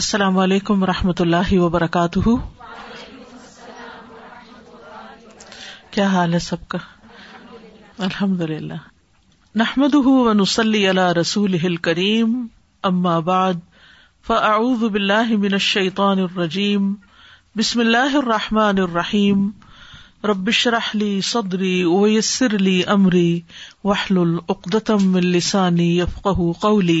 السلام علیکم و رحمۃ اللہ وبرکاتہ کیا حال ہے سب کا الحمد للہ نحمد ونسلی رسول کریم اما بعد فاعوذ باللہ من الشیطان الرجیم بسم اللہ الرحمٰن الرحیم ربش رحلی صدری ویسر علی عمری وحل العقدم السانی یفقہ قولی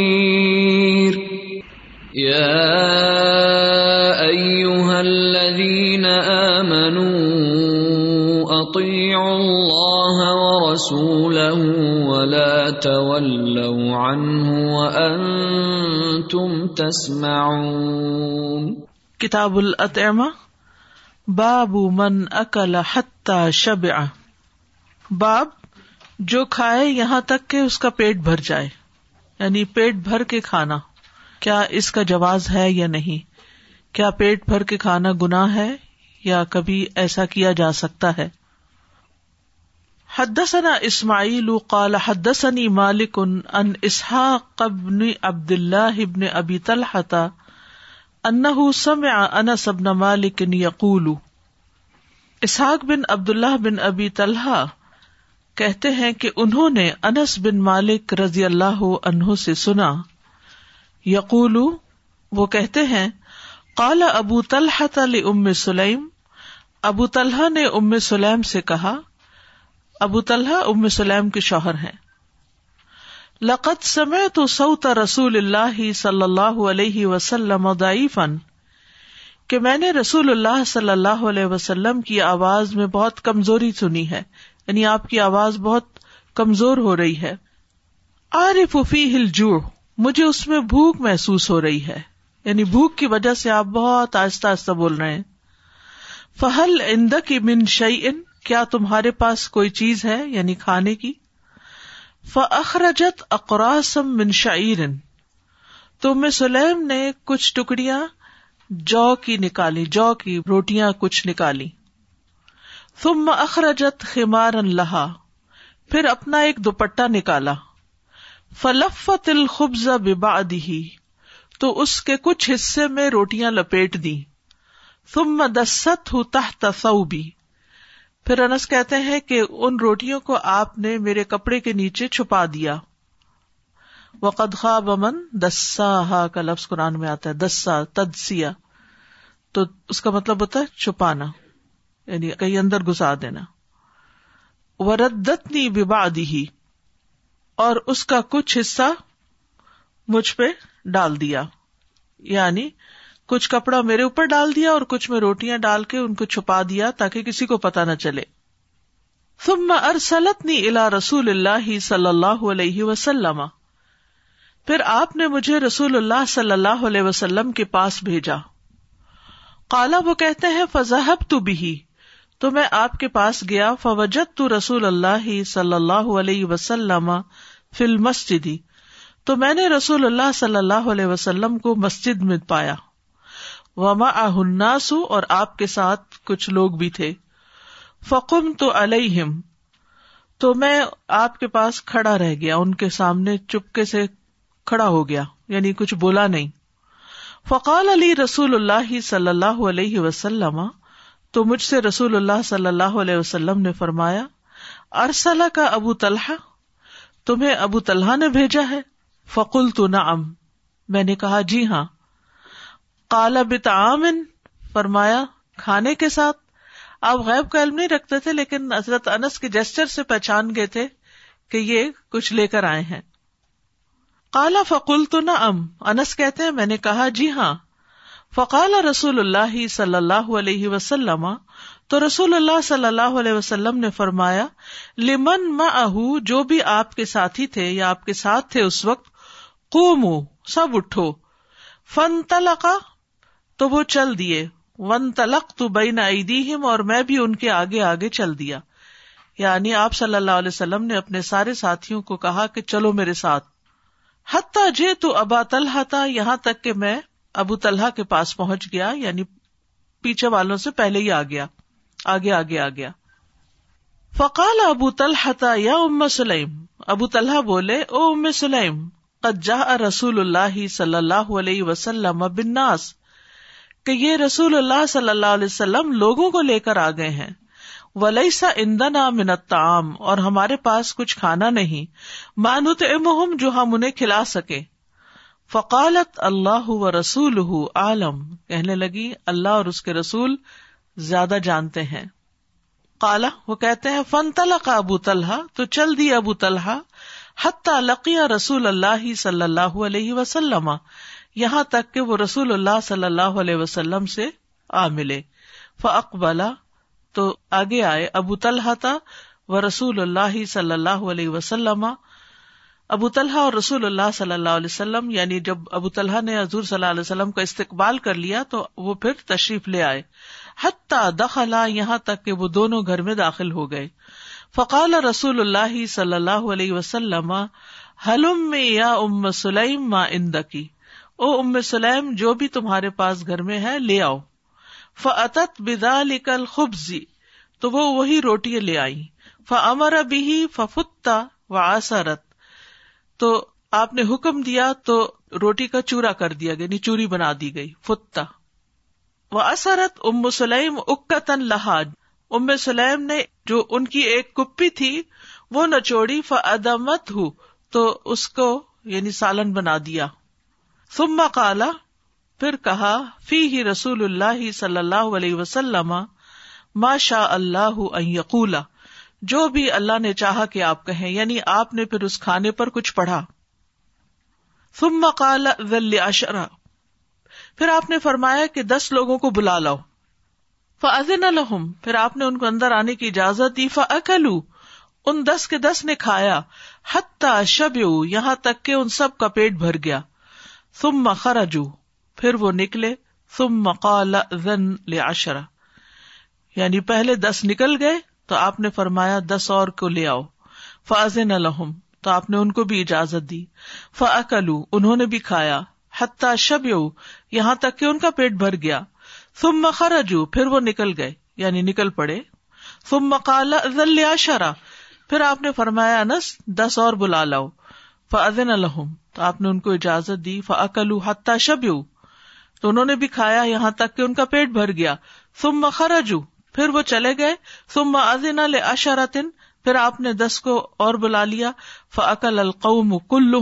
يا أيها الذين آمنوا أطيعوا الله ورسوله ولا تولوا عنه وأنتم تسمعون كتاب الأطعمة باب من أكل حتى شبع باب جو کھائے یہاں تک کہ اس کا پیٹ بھر جائے یعنی پیٹ بھر کے کھانا کیا اس کا جواز ہے یا نہیں کیا پیٹ بھر کے کھانا گنا ہے یا کبھی ایسا کیا جا سکتا ہے حدسنا اسماعیل قال حدثني سنی ان اللہ ابن ابی طلحہ مالک اسحاق بن عبد اللہ بن ابی طلح کہتے ہیں کہ انہوں نے انس بن مالک رضی اللہ انہوں سے سنا یقول وہ کہتے ہیں کالا ابو تلح ام سلیم ابو طلحہ نے ام سلیم سے کہا ابو طلحہ ام سلیم کے شوہر ہیں لقت سمے تو سعود رسول اللہ صلی اللہ علیہ وسلم فن کہ میں نے رسول اللہ صلی اللہ علیہ وسلم کی آواز میں بہت کمزوری سنی ہے یعنی آپ کی آواز بہت کمزور ہو رہی ہے آر فیہ ہل مجھے اس میں بھوک محسوس ہو رہی ہے یعنی بھوک کی وجہ سے آپ بہت آہستہ آہستہ بول رہے ہیں فہل اند کی من شعی ان کیا تمہارے پاس کوئی چیز ہے یعنی کھانے کی فخرجت اقراسم من تو میں سلیم نے کچھ ٹکڑیاں جو جو کی کی نکالی روٹیاں کچھ نکالی تم اخرجت خمار لہا پھر اپنا ایک دوپٹہ نکالا فلف تل خبز تو اس کے کچھ حصے میں روٹیاں لپیٹ دی دست تحت بھی پھر انس کہتے ہیں کہ ان روٹیوں کو آپ نے میرے کپڑے کے نیچے چھپا دیا وقت خواب امن دسا کا لفظ قرآن میں آتا ہے دسا تدسیا تو اس کا مطلب ہوتا ہے چھپانا یعنی کہیں اندر گسا دینا وردت نی با اور اس کا کچھ حصہ مجھ پہ ڈال دیا یعنی کچھ کپڑا میرے اوپر ڈال دیا اور کچھ میں روٹیاں ڈال کے ان کو چھپا دیا تاکہ کسی کو پتا نہ چلے رسول اللہ صلی اللہ علیہ وسلم پھر آپ نے مجھے رسول اللہ صلی اللہ علیہ وسلم کے پاس بھیجا کالا وہ کہتے ہیں فضحب تو بھی تو میں آپ کے پاس گیا فوجت تو رسول اللہ صلی اللہ علیہ وسلم فل مسجد ہی تو میں نے رسول اللہ صلی اللہ علیہ وسلم کو مسجد میں پایا وما آناسو اور آپ کے ساتھ کچھ لوگ بھی تھے فکم تو تو میں آپ کے پاس کھڑا رہ گیا ان کے سامنے چپکے سے کھڑا ہو گیا یعنی کچھ بولا نہیں فقال علی رسول اللہ صلی اللہ علیہ وسلم تو مجھ سے رسول اللہ صلی اللہ علیہ وسلم نے فرمایا ارسلہ کا ابو طلحہ تمہیں ابو طلحہ نے بھیجا ہے فکل تو نا ام میں نے کہا جی ہاں کالا بتا فرمایا کھانے کے ساتھ آپ غیب کا علم نہیں رکھتے تھے لیکن حضرت انس کے جسچر سے پہچان گئے تھے کہ یہ کچھ لے کر آئے ہیں کالا فکل تو نعم انس کہتے ہیں میں نے کہا جی ہاں فقال رسول اللہ صلی اللہ علیہ وسلم تو رسول اللہ صلی اللہ علیہ وسلم نے فرمایا لمن مہ جو بھی آپ کے ساتھی تھے یا آپ کے ساتھ تھے اس وقت سب اٹھو فن تلقا تو وہ چل دیے ون تلق تو بین ایدیہم اور میں بھی ان کے آگے آگے چل دیا یعنی آپ صلی اللہ علیہ وسلم نے اپنے سارے ساتھیوں کو کہا کہ چلو میرے ساتھ حتیٰ جے تو ابا تلح تھا یہاں تک کہ میں ابو طلحہ کے پاس پہنچ گیا یعنی پیچھے والوں سے پہلے ہی آ گیا آگے آگے آ گیا فقال ابو تلح سلیم ابو طلحہ بولے او ام سلیم رسول اللہ صلی اللہ علیہ وسلم کہ یہ رسول اللہ صلی اللہ علیہ وسلم لوگوں کو لے کر آ گئے ہیں ولیسا ایندنا منتم اور ہمارے پاس کچھ کھانا نہیں مانو تو جو ہم انہیں کھلا سکے فقالت اللہ و رسول عالم کہنے لگی اللہ اور اس کے رسول زیادہ جانتے ہیں کالا وہ کہتے ہیں فن ابو طلحہ تو چل دی ابو طلحہ لقیا رسول اللہ صلی اللہ علیہ وسلم یہاں تک کہ وہ رسول اللہ صلی اللہ علیہ وسلم سے آ ملے فقبلا تو آگے آئے ابو طلحہ رسول اللہ صلی اللہ علیہ وسلم ابو طلحہ رسول اللہ صلی اللہ علیہ وسلم یعنی جب ابو طلحہ نے حضور صلی اللہ علیہ وسلم کا استقبال کر لیا تو وہ پھر تشریف لے آئے حتیٰ دخلا یہاں تک کہ وہ دونوں گھر میں داخل ہو گئے فقال رسول اللہ صلی اللہ علیہ وسلم ام یا سلیم ما اندکی او ام سلیم جو بھی تمہارے پاس گھر میں ہے لے آؤ فت بکل خبزی تو وہ وہی روٹی لے آئی فمر ابھی ففتا و آسارت تو آپ نے حکم دیا تو روٹی کا چورا کر دیا گیا یعنی چوری بنا دی گئی فتا وہ اثرت ام سلیم اکتن لہاد ام سلیم نے جو ان کی ایک کپی تھی وہ نچوڑی فدمت ہو تو اس کو یعنی سالن بنا دیا ثم کالا پھر کہا فی ہی رسول اللہ صلی اللہ علیہ وسلم ما شاء اللہ ان یقولا جو بھی اللہ نے چاہا کہ آپ کہیں یعنی آپ نے پھر اس کھانے پر کچھ پڑھا ثم قال ذل اشرا پھر آپ نے فرمایا کہ دس لوگوں کو بلا لاؤ فاز الحم پھر آپ نے ان کو اندر آنے کی اجازت دی فلو ان دس کے دس نے کھایا حتہ شب یہاں تک کہ ان سب کا پیٹ بھر گیا پھر وہ نکلے اشرا یعنی پہلے دس نکل گئے تو آپ نے فرمایا دس اور کو لے آؤ فاز الحم تو آپ نے ان کو بھی اجازت دی فلو انہوں نے بھی کھایا حتہ شب یہاں تک کہ ان کا پیٹ بھر گیا سم وہ نکل گئے یعنی نکل پڑے شرا پھر آپ نے فرمایا انس دس اور بلا لاؤ فضن الحم تو آپ نے ان کو اجازت دی فعقل حتا شب تو انہوں نے بھی کھایا یہاں تک کہ ان کا پیٹ بھر گیا سم مخرجو پھر وہ چلے گئے سم اذن لشارا تن پھر آپ نے دس کو اور بلا لیا فعقل القوم کل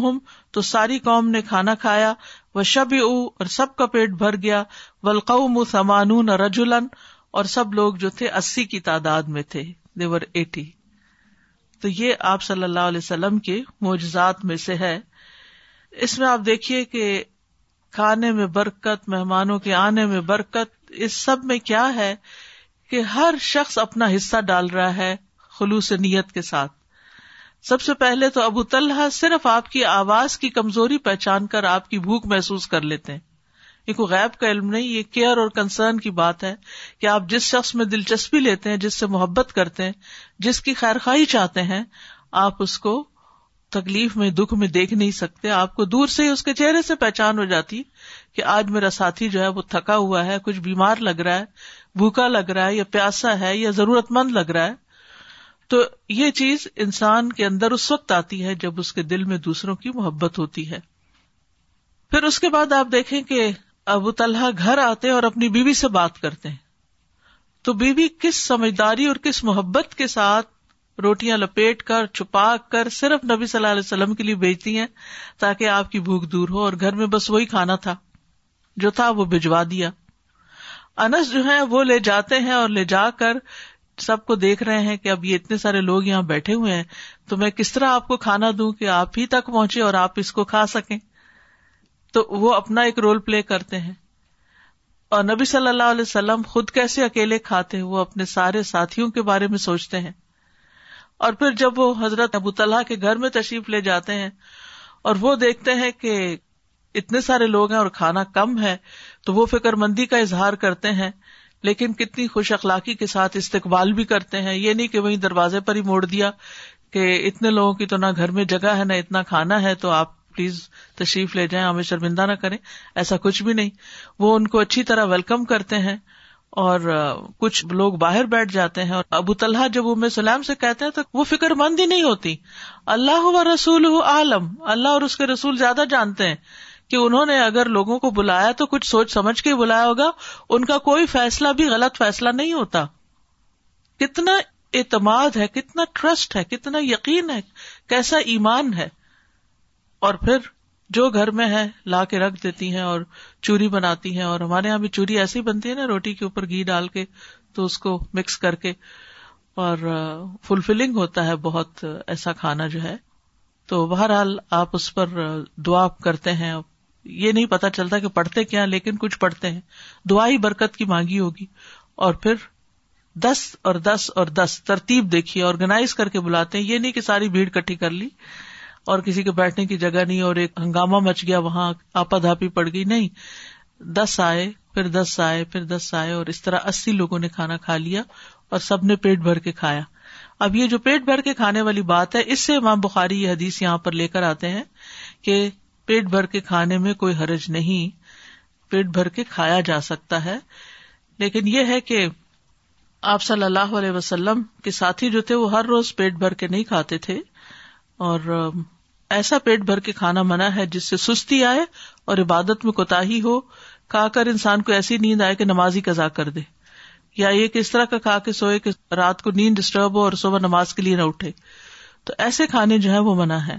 تو ساری قوم نے کھانا کھایا وہ شب او اور سب کا پیٹ بھر گیا بل سمانون رجولن اور سب لوگ جو تھے اسی کی تعداد میں تھے دیور ایٹی تو یہ آپ صلی اللہ علیہ وسلم کے معجزات میں سے ہے اس میں آپ دیکھیے کہ کھانے میں برکت مہمانوں کے آنے میں برکت اس سب میں کیا ہے کہ ہر شخص اپنا حصہ ڈال رہا ہے خلوص نیت کے ساتھ سب سے پہلے تو ابو طلحہ صرف آپ کی آواز کی کمزوری پہچان کر آپ کی بھوک محسوس کر لیتے ہیں یہ کوئی غیب کا علم نہیں یہ کیئر اور کنسرن کی بات ہے کہ آپ جس شخص میں دلچسپی لیتے ہیں جس سے محبت کرتے ہیں جس کی خیر خواہی چاہتے ہیں آپ اس کو تکلیف میں دکھ میں دیکھ نہیں سکتے آپ کو دور سے ہی اس کے چہرے سے پہچان ہو جاتی کہ آج میرا ساتھی جو ہے وہ تھکا ہوا ہے کچھ بیمار لگ رہا ہے بھوکا لگ رہا ہے یا پیاسا ہے یا ضرورت مند لگ رہا ہے تو یہ چیز انسان کے اندر اس وقت آتی ہے جب اس کے دل میں دوسروں کی محبت ہوتی ہے پھر اس کے بعد آپ دیکھیں کہ ابو طلحہ گھر آتے اور اپنی بیوی سے بات کرتے ہیں تو بیوی کس سمجھداری اور کس محبت کے ساتھ روٹیاں لپیٹ کر چھپا کر صرف نبی صلی اللہ علیہ وسلم کے لیے بیچتی ہیں تاکہ آپ کی بھوک دور ہو اور گھر میں بس وہی کھانا تھا جو تھا وہ بھجوا دیا انس جو ہے وہ لے جاتے ہیں اور لے جا کر سب کو دیکھ رہے ہیں کہ اب یہ اتنے سارے لوگ یہاں بیٹھے ہوئے ہیں تو میں کس طرح آپ کو کھانا دوں کہ آپ ہی تک پہنچے اور آپ اس کو کھا سکیں تو وہ اپنا ایک رول پلے کرتے ہیں اور نبی صلی اللہ علیہ وسلم خود کیسے اکیلے کھاتے ہیں وہ اپنے سارے ساتھیوں کے بارے میں سوچتے ہیں اور پھر جب وہ حضرت ابو طلحہ کے گھر میں تشریف لے جاتے ہیں اور وہ دیکھتے ہیں کہ اتنے سارے لوگ ہیں اور کھانا کم ہے تو وہ فکر مندی کا اظہار کرتے ہیں لیکن کتنی خوش اخلاقی کے ساتھ استقبال بھی کرتے ہیں یہ نہیں کہ وہیں دروازے پر ہی موڑ دیا کہ اتنے لوگوں کی تو نہ گھر میں جگہ ہے نہ اتنا کھانا ہے تو آپ پلیز تشریف لے جائیں ہمیں شرمندہ نہ کریں ایسا کچھ بھی نہیں وہ ان کو اچھی طرح ویلکم کرتے ہیں اور کچھ لوگ باہر بیٹھ جاتے ہیں اور ابو طلحہ جب ام سلام سے کہتے ہیں تو وہ فکر مند ہی نہیں ہوتی اللہ و رسول عالم اللہ اور اس کے رسول زیادہ جانتے ہیں کہ انہوں نے اگر لوگوں کو بلایا تو کچھ سوچ سمجھ کے بلایا ہوگا ان کا کوئی فیصلہ بھی غلط فیصلہ نہیں ہوتا کتنا اعتماد ہے کتنا ٹرسٹ ہے کتنا یقین ہے کیسا ایمان ہے اور پھر جو گھر میں ہے لا کے رکھ دیتی ہیں اور چوری بناتی ہیں اور ہمارے یہاں بھی چوری ایسی بنتی ہے نا روٹی کے اوپر گھی ڈال کے تو اس کو مکس کر کے اور فلفلنگ ہوتا ہے بہت ایسا کھانا جو ہے تو بہرحال آپ اس پر دعا کرتے ہیں یہ نہیں پتا چلتا کہ پڑھتے کیا لیکن کچھ پڑھتے ہیں دعا ہی برکت کی مانگی ہوگی اور پھر دس اور دس اور دس ترتیب دیکھیے آرگنائز کر کے بلاتے ہیں یہ نہیں کہ ساری بھیڑ کٹھی کر لی اور کسی کے بیٹھنے کی جگہ نہیں اور ایک ہنگامہ مچ گیا وہاں آپا دھاپی پڑ گئی نہیں دس آئے پھر دس آئے پھر دس آئے اور اس طرح اسی لوگوں نے کھانا کھا لیا اور سب نے پیٹ بھر کے کھایا اب یہ جو پیٹ بھر کے کھانے والی بات ہے اس سے امام بخاری یہ حدیث یہاں پر لے کر آتے ہیں کہ پیٹ بھر کے کھانے میں کوئی حرج نہیں پیٹ بھر کے کھایا جا سکتا ہے لیکن یہ ہے کہ آپ صلی اللہ علیہ وسلم کے ساتھی جو تھے وہ ہر روز پیٹ بھر کے نہیں کھاتے تھے اور ایسا پیٹ بھر کے کھانا منع ہے جس سے سستی آئے اور عبادت میں کوتا ہی ہو کھا کر انسان کو ایسی نیند آئے کہ نمازی قزا کر دے یا کہ اس طرح کا کھا کے سوئے کہ رات کو نیند ڈسٹرب ہو اور صبح نماز کے لیے نہ اٹھے تو ایسے کھانے جو ہے وہ منع ہے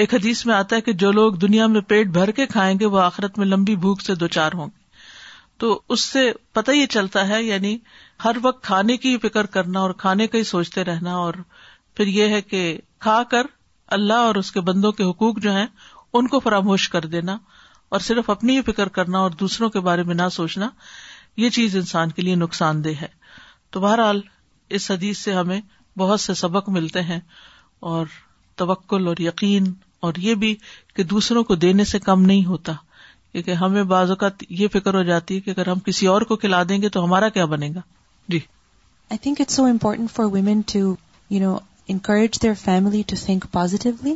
ایک حدیث میں آتا ہے کہ جو لوگ دنیا میں پیٹ بھر کے کھائیں گے وہ آخرت میں لمبی بھوک سے دو چار ہوں گے تو اس سے پتہ یہ چلتا ہے یعنی ہر وقت کھانے کی فکر کرنا اور کھانے کا ہی سوچتے رہنا اور پھر یہ ہے کہ کھا کر اللہ اور اس کے بندوں کے حقوق جو ہیں ان کو فراموش کر دینا اور صرف اپنی ہی فکر کرنا اور دوسروں کے بارے میں نہ سوچنا یہ چیز انسان کے لیے نقصان دہ ہے تو بہرحال اس حدیث سے ہمیں بہت سے سبق ملتے ہیں اور توکل اور یقین اور یہ بھی کہ دوسروں کو دینے سے کم نہیں ہوتا کیونکہ ہمیں بعض اوقات یہ فکر ہو جاتی ہے کہ اگر ہم کسی اور کو کھلا دیں گے تو ہمارا کیا بنے گا جی I think it's so important for women to you know encourage their family to think positively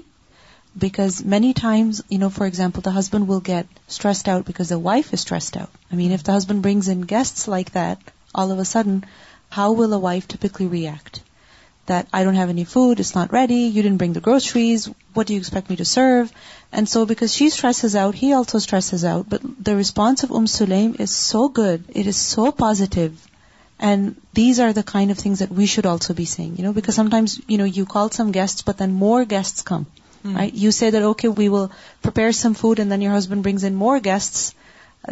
because many times you know for example the husband will get stressed out because wife is I mean if the husband brings in guest like that all sudden how will a wife react that I don't have any food, it's not ready, you didn't bring the groceries, what do you expect me to serve? And so because she stresses out, he also stresses out. But the response of umm Sulaym is so good. It is so positive. And these are the kind of things that we should also be saying, because sometimes, you call some guests, but then more guests come, hmm. right? You say that, okay, we will prepare some food, and then your husband brings in more guests,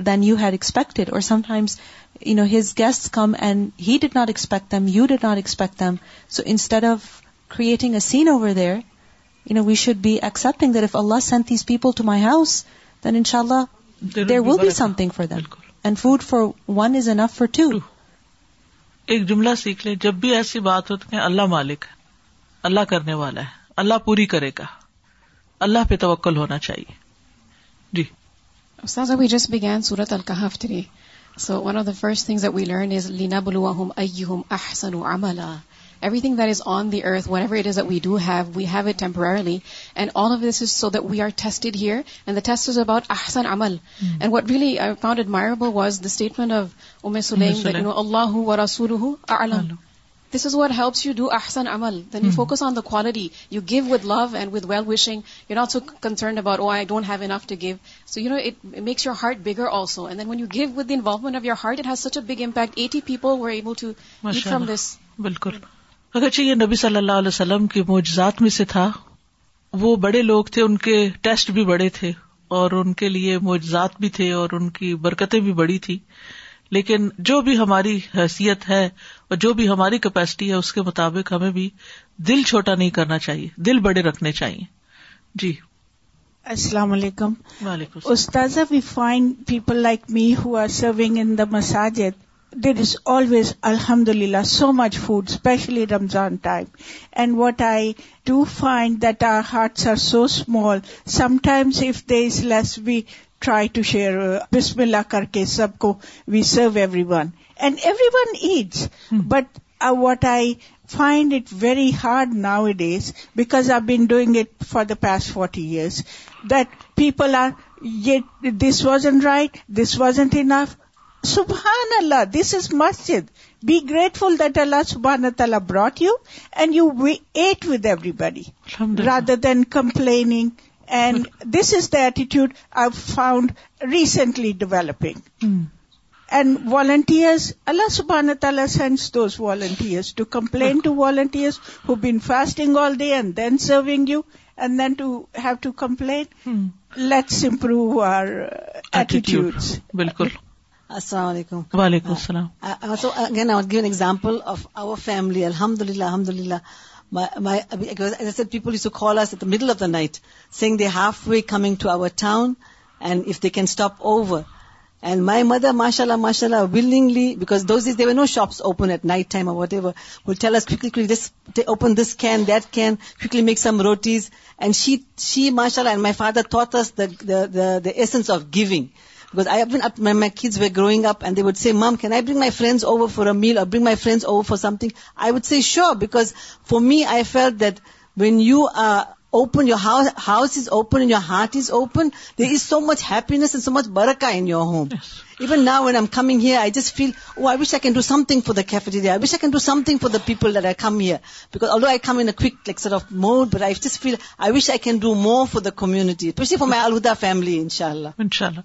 then you had expected or sometimes you know his guest come and he did not expect them you did not expect them so instead of creating a scene over there you know we should be accepting there if Allah sent these people to my house then ان شاء اللہ there will be something for that and food for one is enough for two ایک جملہ سیکھ لے جب بھی ایسی بات ہو تو کہ اللہ مالک ہے اللہ کرنے والا ہے اللہ پوری کرے گا اللہ پہ توکل ہونا چاہیے جی so of the first Ahsan thing that is on the earth whatever it is we do have we have temporarily and all of this is so that we are test here and the test is about احسن امل and what ویلیٹ مائر was the statement of امس Allah this is what helps you do احسن امل then you focus on the quality you give with love and with well wishing you not so concerned about oh I don't have enough to give so you know it makes your heart bigger also and then when you give with involvement of your heart it has such a big impact eighty people were able to from this بالکل اگرچہ یہ نبی صلی اللہ علیہ وسلم کے معجزات میں سے تھا وہ بڑے لوگ تھے ان کے ٹیسٹ بھی بڑے تھے اور ان کے لیے معجزات بھی تھے اور ان کی برکتیں بھی بڑی تھی لیکن جو بھی ہماری حیثیت ہے اور جو بھی ہماری کیپیسٹی ہے اس کے مطابق ہمیں بھی دل چھوٹا نہیں کرنا چاہیے دل بڑے رکھنے چاہیے جی السلام علیکم وعلیکم استاذ we people like me who are serving in the مساجد دیر از آلویز الحمد للہ so much food especially Ramadan time and what I do find that our hearts are so small sometimes if they is less we try to share بسم اللہ کر کے سب کو we serve everyone and everyone eats but what I find it very hard now it because I been doing it for the past forty years that people are this was and right this was and enough سبحان اللہ this is Masjid be grateful اللہ سبحان تعالیٰ brought you and you eat with everybody rather than complaining and this is the attitude I found recently developing and volunteers Allah سبحان those volunteers to complain to volunteers who been fasting all day and then serving you and then to have to complain let's improve our attitude بالکل السلام علیکم وعلیکم السلام give an example of our family الحمد للہ الحمد للہ people middle of the night سیگ the half we coming to our town and if they can stop over and my mother ماشاء اللہ ماشاء اللہ willingly because those is there no shop open at night open this can that can quickly mix some rotis and she ماشاء اللہ and my father ٹوتس the essence of giving Because when my kids were growing up and they would say, Mom, can I bring my friends over for a meal or bring my friends over for something? I would say, sure, because for me, I felt that when you are open, your house is open and your heart is open, there is so much happiness and so much barakah in your home. Yes. Even now when I'm coming here, I just feel, oh, I wish I can do something for the cafeteria. I wish I can do something for the people that I come here. Because although I come in a quick mode, but I just feel, I wish I can do more for the community, especially for my Al Huda family, inshallah. Inshallah.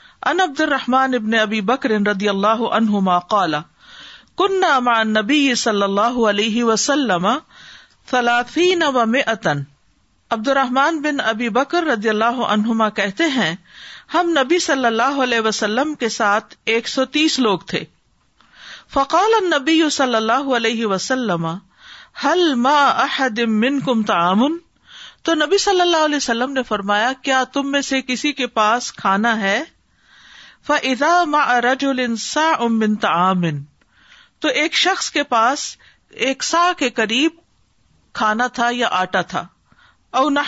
ان عبد الرحمان ابن ابی بکر رضی اللہ عنہما قال كنا مع النبي صلی اللہ علیہ وسلم ثلاثین و مئتن عبد الرحمان بن ابی بکر رضی اللہ عنہما کہتے ہیں ہم نبی صلی اللہ علیہ وسلم کے ساتھ ایک سو تیس لوگ تھے فقال النبی صلی اللہ علیہ وسلم حل ما احد منکم تعامن تو نبی صلی اللہ علیہ وسلم نے فرمایا کیا تم میں سے کسی کے پاس کھانا ہے ف عزا ما ارج تو ایک شخص کے پاس ایک سا کے قریب کھانا تھا یا آٹا تھا او نہ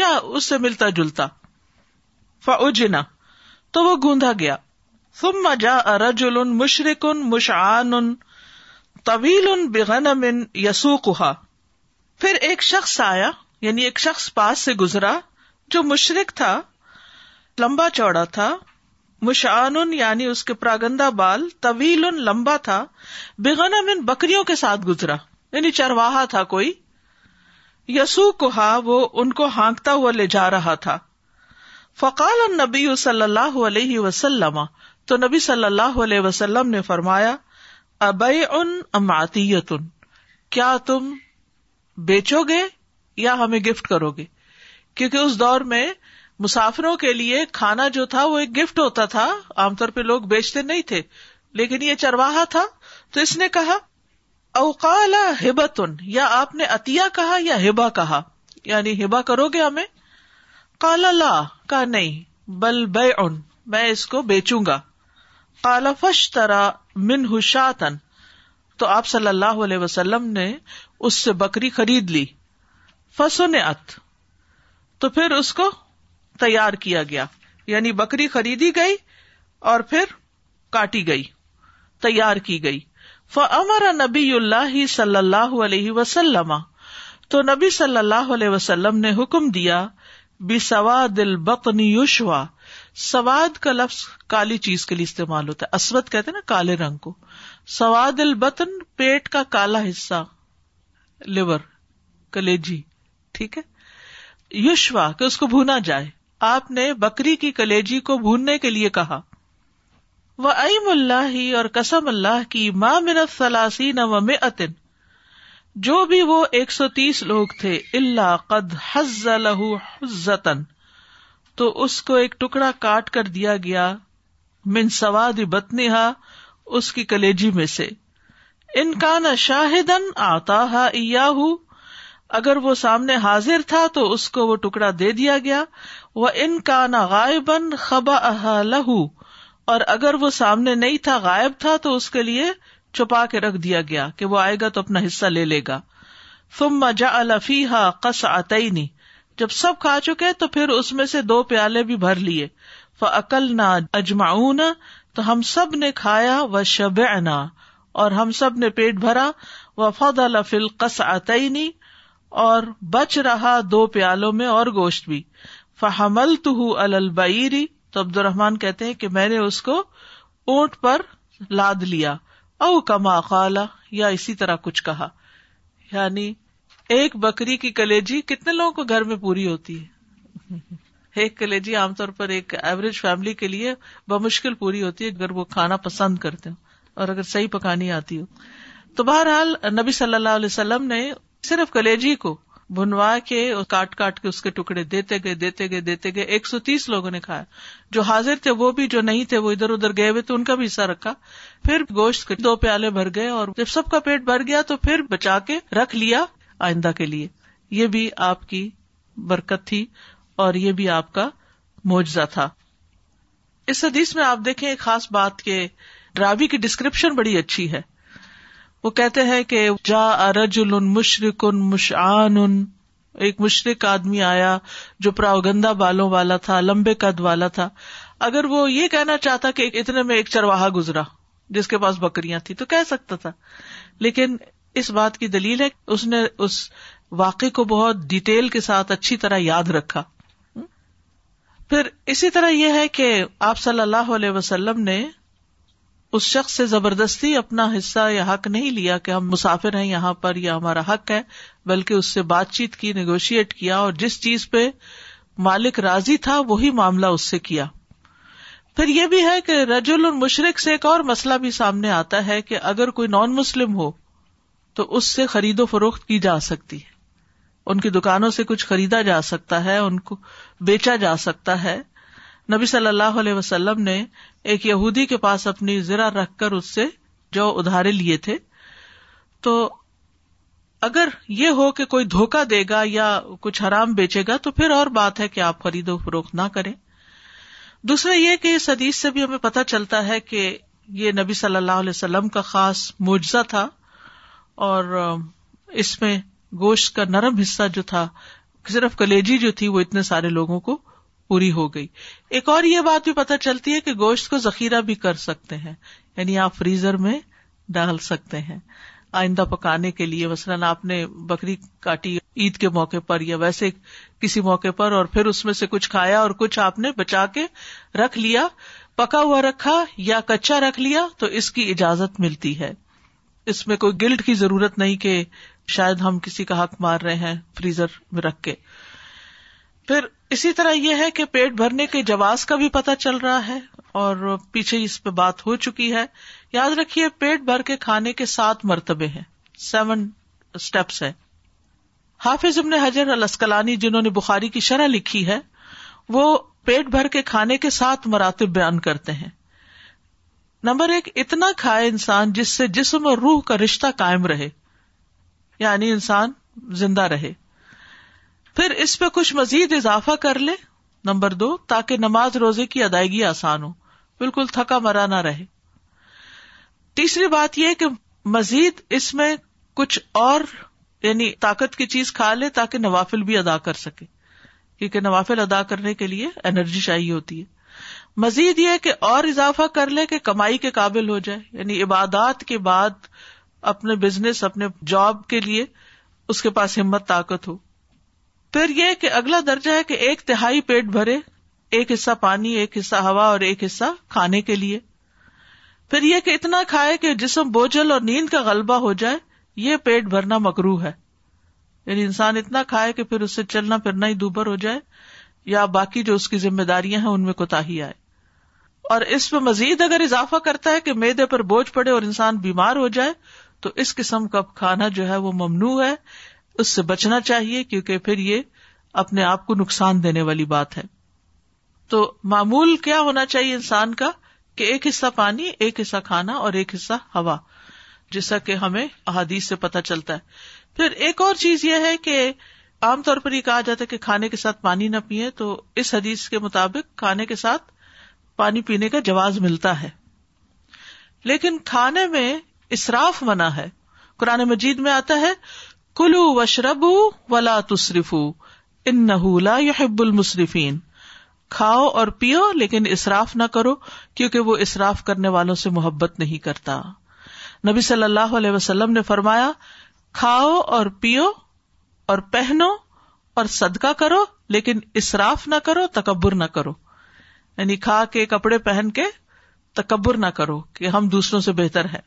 یا اس سے ملتا جلتا فجنا تو وہ گوندا گیا سم مجا جا ارج ال مشرق ان مشعن ان طویل ان بغن امن یسو پھر ایک شخص آیا یعنی ایک شخص پاس سے گزرا جو مشرق تھا لمبا چوڑا تھا مشعان یعنی اس کے پراگندہ بال طویل لمبا تھا بےغنا من بکریوں کے ساتھ گزرا یعنی چرواہا تھا کوئی یسو کوہا وہ ان کو ہانکتا ہوا لے جا رہا تھا فقال نبی صلی اللہ علیہ وسلم تو نبی صلی اللہ علیہ وسلم نے فرمایا اب ان اماطیت کیا تم بیچو گے یا ہمیں گفٹ کرو گے کیونکہ اس دور میں مسافروں کے لیے کھانا جو تھا وہ ایک گفٹ ہوتا تھا عام طور پہ لوگ بیچتے نہیں تھے لیکن یہ چرواہا تھا تو اس نے کہا اوقال ہبتن یا آپ نے اتیا کہا یا ہبا کہا یعنی ہبا کرو گے ہمیں کالا لا کا نہیں بل بے اون میں اس کو بیچوں گا کالا فش ترا من حشاتن تو آپ صلی اللہ علیہ وسلم نے اس سے بکری خرید لی ات تو پھر اس کو تیار کیا گیا یعنی بکری خریدی گئی اور پھر کاٹی گئی تیار کی گئی فمر نبی اللہ صلی اللہ علیہ وسلم تو نبی صلی اللہ علیہ وسلم نے حکم دیا بے سواد البن یوشوا سواد کا لفظ کالی چیز کے لیے استعمال ہوتا ہے اسود کہتے نا کالے رنگ کو سواد البتن پیٹ کا کالا حصہ لیور کلیجی ٹھیک ہے یوشوا کہ اس کو بھونا جائے آپ نے بکری کی کلیجی کو بھوننے کے لیے کہا وہ ایم اللہ اور کسم اللہ کی ماں منت سلاسی اتن جو بھی وہ ایک ایک سو تیس لوگ تھے اللہ قد حز لہو تو اس کو ٹکڑا کاٹ کر دیا گیا من سواد منسواد اس کی کلیجی میں سے انکان شاہدن آتا ہوں اگر وہ سامنے حاضر تھا تو اس کو وہ ٹکڑا دے دیا گیا وہ ان کا نا غائب خبا لہ اور اگر وہ سامنے نہیں تھا غائب تھا تو اس کے لیے چھپا کے رکھ دیا گیا کہ وہ آئے گا تو اپنا حصہ لے لے گا جافی ہا قسآ جب سب کھا چکے تو پھر اس میں سے دو پیالے بھی بھر لیے عقل نہ اجماؤ تو ہم سب نے کھایا و شب انا اور ہم سب نے پیٹ بھرا و فد الفیل قسآ اور بچ رہا دو پیالوں میں اور گوشت بھی فہمل تو ہُو البری تو الرحمان کہتے ہیں کہ میں نے اس کو اونٹ پر لاد لیا او کما خالا یا اسی طرح کچھ کہا یعنی ایک بکری کی کلیجی کتنے لوگوں کو گھر میں پوری ہوتی ہے ایک کلیجی عام طور پر ایک ایوریج فیملی کے لیے بمشکل پوری ہوتی ہے اگر وہ کھانا پسند کرتے ہو اور اگر صحیح پکانی آتی ہو تو بہرحال نبی صلی اللہ علیہ وسلم نے صرف کلیجی کو بنوا کے اور کاٹ کاٹ کے اس کے ٹکڑے دیتے گئے دیتے گئے دیتے گئے ایک سو تیس لوگوں نے کھایا جو حاضر تھے وہ بھی جو نہیں تھے وہ ادھر ادھر گئے ہوئے تو ان کا بھی حصہ رکھا پھر گوشت کے دو پیالے بھر گئے اور جب سب کا پیٹ بھر گیا تو پھر بچا کے رکھ لیا آئندہ کے لیے یہ بھی آپ کی برکت تھی اور یہ بھی آپ کا معجزہ تھا اس حدیث میں آپ دیکھیں ایک خاص بات کہ راوی کی ڈسکرپشن بڑی اچھی ہے وہ کہتے ہیں کہ جا ارجل ان مشرق ان مشعن ان ایک مشرق آدمی آیا جو پراؤگندہ بالوں والا تھا لمبے قد والا تھا اگر وہ یہ کہنا چاہتا کہ اتنے میں ایک چرواہا گزرا جس کے پاس بکریاں تھی تو کہہ سکتا تھا لیکن اس بات کی دلیل ہے اس نے اس واقعے کو بہت ڈیٹیل کے ساتھ اچھی طرح یاد رکھا پھر اسی طرح یہ ہے کہ آپ صلی اللہ علیہ وسلم نے اس شخص سے زبردستی اپنا حصہ یا حق نہیں لیا کہ ہم مسافر ہیں یہاں پر یا ہمارا حق ہے بلکہ اس سے بات چیت کی نیگوشیٹ کیا اور جس چیز پہ مالک راضی تھا وہی معاملہ اس سے کیا پھر یہ بھی ہے کہ رجول المشرق سے ایک اور مسئلہ بھی سامنے آتا ہے کہ اگر کوئی نان مسلم ہو تو اس سے خرید و فروخت کی جا سکتی ان کی دکانوں سے کچھ خریدا جا سکتا ہے ان کو بیچا جا سکتا ہے نبی صلی اللہ علیہ وسلم نے ایک یہودی کے پاس اپنی زرا رکھ کر اس سے جو ادھارے لیے تھے تو اگر یہ ہو کہ کوئی دھوکا دے گا یا کچھ حرام بیچے گا تو پھر اور بات ہے کہ آپ خرید و فروخت نہ کریں دوسرا یہ کہ اس حدیث سے بھی ہمیں پتہ چلتا ہے کہ یہ نبی صلی اللہ علیہ وسلم کا خاص معجزہ تھا اور اس میں گوشت کا نرم حصہ جو تھا صرف کلیجی جو تھی وہ اتنے سارے لوگوں کو پوری ہو گئی ایک اور یہ بات بھی پتہ چلتی ہے کہ گوشت کو ذخیرہ بھی کر سکتے ہیں یعنی آپ فریزر میں ڈال سکتے ہیں آئندہ پکانے کے لیے مثلاً آپ نے بکری کاٹی عید کے موقع پر یا ویسے کسی موقع پر اور پھر اس میں سے کچھ کھایا اور کچھ آپ نے بچا کے رکھ لیا پکا ہوا رکھا یا کچا رکھ لیا تو اس کی اجازت ملتی ہے اس میں کوئی گلڈ کی ضرورت نہیں کہ شاید ہم کسی کا حق مار رہے ہیں فریزر میں رکھ کے پھر اسی طرح یہ ہے کہ پیٹ بھرنے کے جواز کا بھی پتا چل رہا ہے اور پیچھے اس پہ بات ہو چکی ہے یاد رکھیے پیٹ بھر کے کھانے کے سات مرتبے ہیں سیون اسٹیپس ہیں حافظ ابن حجر السکلانی جنہوں نے بخاری کی شرح لکھی ہے وہ پیٹ بھر کے کھانے کے ساتھ مراتب بیان کرتے ہیں نمبر ایک اتنا کھائے انسان جس سے جسم اور روح کا رشتہ قائم رہے یعنی انسان زندہ رہے پھر اس پہ کچھ مزید اضافہ کر لے نمبر دو تاکہ نماز روزے کی ادائیگی آسان ہو بالکل تھکا مرا نہ رہے تیسری بات یہ کہ مزید اس میں کچھ اور یعنی طاقت کی چیز کھا لے تاکہ نوافل بھی ادا کر سکے کیونکہ نوافل ادا کرنے کے لیے انرجی چاہیے ہوتی ہے مزید یہ کہ اور اضافہ کر لے کہ کمائی کے قابل ہو جائے یعنی عبادات کے بعد اپنے بزنس اپنے جاب کے لیے اس کے پاس ہمت طاقت ہو پھر یہ کہ اگلا درجہ ہے کہ ایک تہائی پیٹ بھرے ایک حصہ پانی ایک حصہ ہوا اور ایک حصہ کھانے کے لیے پھر یہ کہ اتنا کھائے کہ جسم بوجھل اور نیند کا غلبہ ہو جائے یہ پیٹ بھرنا مکرو ہے یعنی انسان اتنا کھائے کہ پھر اس سے چلنا پھرنا ہی دوبر ہو جائے یا باقی جو اس کی ذمہ داریاں ہیں ان میں کوتا ہی آئے اور اس پہ مزید اگر اضافہ کرتا ہے کہ میدے پر بوجھ پڑے اور انسان بیمار ہو جائے تو اس قسم کا کھانا جو ہے وہ ممنوع ہے اس سے بچنا چاہیے کیونکہ پھر یہ اپنے آپ کو نقصان دینے والی بات ہے تو معمول کیا ہونا چاہیے انسان کا کہ ایک حصہ پانی ایک حصہ کھانا اور ایک حصہ ہوا جیسا کہ ہمیں احادیث سے پتہ چلتا ہے پھر ایک اور چیز یہ ہے کہ عام طور پر یہ کہا جاتا ہے کہ کھانے کے ساتھ پانی نہ پیئے تو اس حدیث کے مطابق کھانے کے ساتھ پانی پینے کا جواز ملتا ہے لیکن کھانے میں اسراف منع ہے قرآن مجید میں آتا ہے کلو وشرب ولا تصرف ان نہ اصراف نہ کرو کیونکہ وہ اصراف کرنے والوں سے محبت نہیں کرتا نبی صلی اللہ علیہ وسلم نے فرمایا کھاؤ اور پیو اور پہنو اور صدقہ کرو لیکن اصراف نہ کرو تکبر نہ کرو یعنی کھا کے کپڑے پہن کے تکبر نہ کرو کہ ہم دوسروں سے بہتر ہے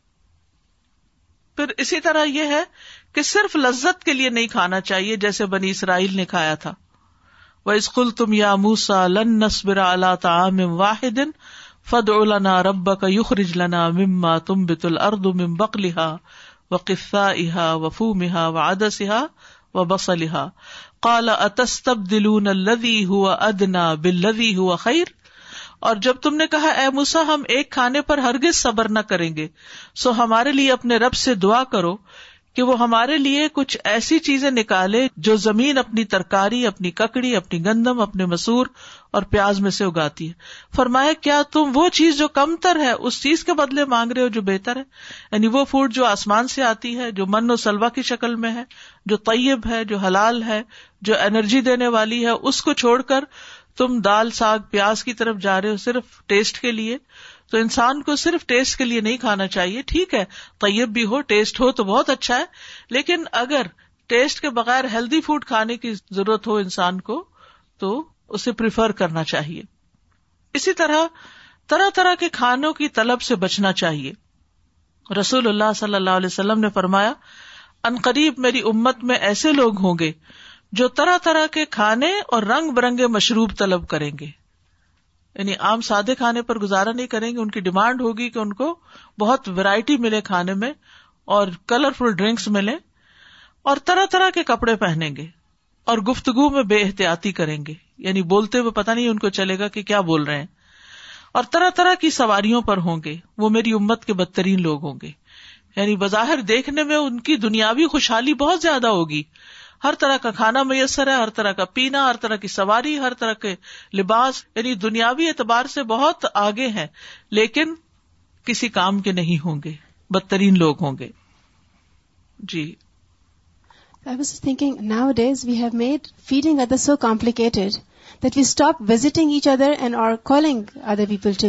پھر اسی طرح یہ ہے کہ صرف لذت کے لیے نہیں کھانا چاہیے جیسے بنی اسرائیل نے کھایا تھا وہ اسکول تم یا موسا لن نسبر اللہ تعام واحد فد النا رب کا یخ رجلنا مما تم بت الرد مم بک لہا و قصہ احا و فو مہا و ادس و بس لہا کالا اتستب دلون لدی ہوا ادنا بلدی ہوا خیر اور جب تم نے کہا اے موسا ہم ایک کھانے پر ہرگز صبر نہ کریں گے سو ہمارے لیے اپنے رب سے دعا کرو کہ وہ ہمارے لیے کچھ ایسی چیزیں نکالے جو زمین اپنی ترکاری اپنی ککڑی اپنی گندم اپنے مسور اور پیاز میں سے اگاتی ہے فرمایا کیا تم وہ چیز جو کم تر ہے اس چیز کے بدلے مانگ رہے ہو جو بہتر ہے یعنی وہ فوڈ جو آسمان سے آتی ہے جو من و سلوا کی شکل میں ہے جو طیب ہے جو حلال ہے جو انرجی دینے والی ہے اس کو چھوڑ کر تم دال ساگ پیاز کی طرف جا رہے ہو صرف ٹیسٹ کے لیے تو انسان کو صرف ٹیسٹ کے لیے نہیں کھانا چاہیے ٹھیک ہے طیب بھی ہو ٹیسٹ ہو تو بہت اچھا ہے لیکن اگر ٹیسٹ کے بغیر ہیلدی فوڈ کھانے کی ضرورت ہو انسان کو تو اسے پریفر کرنا چاہیے اسی طرح طرح طرح کے کھانوں کی طلب سے بچنا چاہیے رسول اللہ صلی اللہ علیہ وسلم نے فرمایا عنقریب میری امت میں ایسے لوگ ہوں گے جو طرح طرح کے کھانے اور رنگ برنگے مشروب طلب کریں گے یعنی عام سادے کھانے پر گزارا نہیں کریں گے ان کی ڈیمانڈ ہوگی کہ ان کو بہت ورائٹی ملے کھانے میں اور کلر فل ڈرنکس ملے اور طرح طرح کے کپڑے پہنیں گے اور گفتگو میں بے احتیاطی کریں گے یعنی بولتے ہوئے پتا نہیں ان کو چلے گا کہ کیا بول رہے ہیں اور طرح طرح کی سواریوں پر ہوں گے وہ میری امت کے بدترین لوگ ہوں گے یعنی بظاہر دیکھنے میں ان کی دنیاوی خوشحالی بہت زیادہ ہوگی ہر طرح کا کھانا میسر ہے ہر طرح کا پینا ہر طرح کی سواری ہر طرح کے لباس یعنی دنیاوی اعتبار سے بہت آگے ہیں لیکن کسی کام کے نہیں ہوں گے بدترین لوگ ہوں گے جی I was thinking nowadays we have made feeling other so complicated that we stop visiting each other and are calling other people to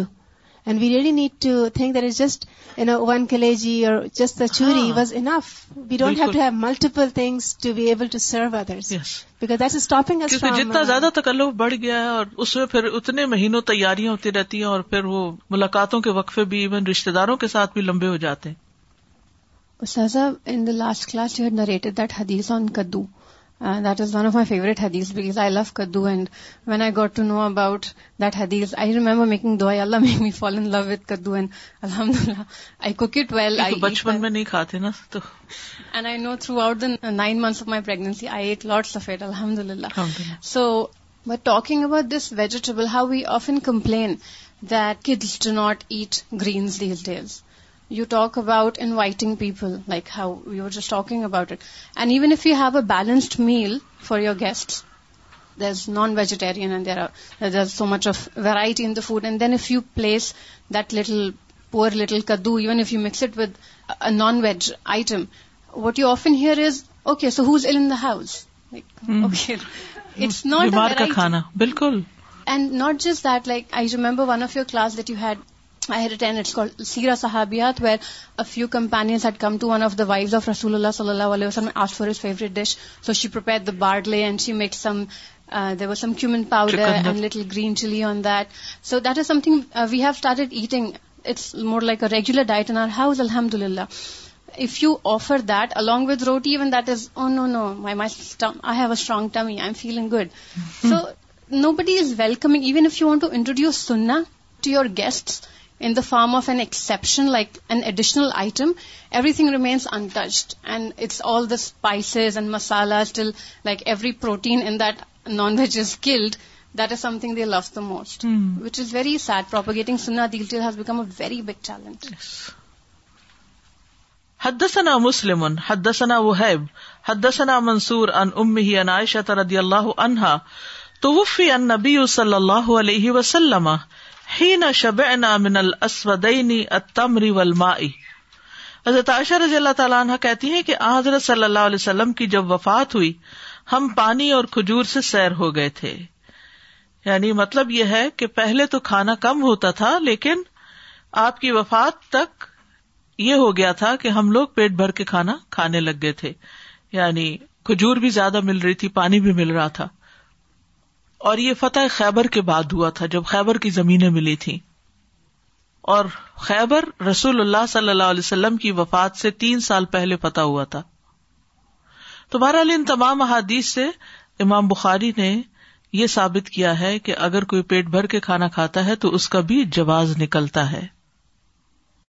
and we really need to think that is just just you know one kaleji اور the chori was enough we don't have have to multiple things to to be able serve because that is stopping جتنا زیادہ تکلف بڑھ گیا ہے اور اس میں پھر اتنے مہینوں تیاریاں ہوتی رہتی ہیں اور پھر وہ ملاقاتوں کے وقفے بھی ایون رشتے داروں کے ساتھ بھی لمبے ہو جاتے ہیں in the last class you had narrated that hadith on kaddu that is one of my favourite hadith because I love kaddu and when I got to know about that hadith I remember making Allah make me fall in love with kaddu and الحمد للہ آئی کوک it well I بچپن میں نہیں کھاتے نا تو and I know throughout the nine months of my I ate of ate الحمد للہ so but talking about this vegetable how we often complain that kids do not eat greens these you talk about inviting people like how you are just talking about it and even if you have a balanced meal for your guest there is non vegetarian and there are there so much of variety in the food and then if you place that little poor little kaddu even if you mix it with non veg item what you often hear is okay so in house the not khana بالکل and not just that like I remember one of your class that you had I written it's Seerah Sahabiyat a few companies come to one of the wives of رسول اللہ صلی اللہ as for his favourite dish so she per the baud she make some they was some cumin powder little green chilli on that is something we have started eating more like a regular diet and are how is الحمد اللہ if you offer that الگ with roti even this own oh no my I have a Tim I'm feeling good so nobody is welcoming even if you want to introduce سنا to your guests in the form of an become like an additional item everything remains untouched and it's all the ummah and Aisha دے الله which is very صلى الله عليه وسلم ہی نہ شب من السودینی نسوئی ولم عائشہ رضی اللہ تعالیٰ عنہ کہتی ہیں کہ حضرت صلی اللہ علیہ وسلم کی جب وفات ہوئی ہم پانی اور کھجور سے سیر ہو گئے تھے یعنی مطلب یہ ہے کہ پہلے تو کھانا کم ہوتا تھا لیکن آپ کی وفات تک یہ ہو گیا تھا کہ ہم لوگ پیٹ بھر کے کھانا کھانے لگ گئے تھے یعنی کھجور بھی زیادہ مل رہی تھی پانی بھی مل رہا تھا اور یہ فتح خیبر کے بعد ہوا تھا جب خیبر کی زمینیں ملی تھیں اور خیبر رسول اللہ صلی اللہ علیہ وسلم کی وفات سے تین سال پہلے فتح ہوا تھا تو بہرحال ان تمام احادیث سے امام بخاری نے یہ ثابت کیا ہے کہ اگر کوئی پیٹ بھر کے کھانا کھاتا ہے تو اس کا بھی جواز نکلتا ہے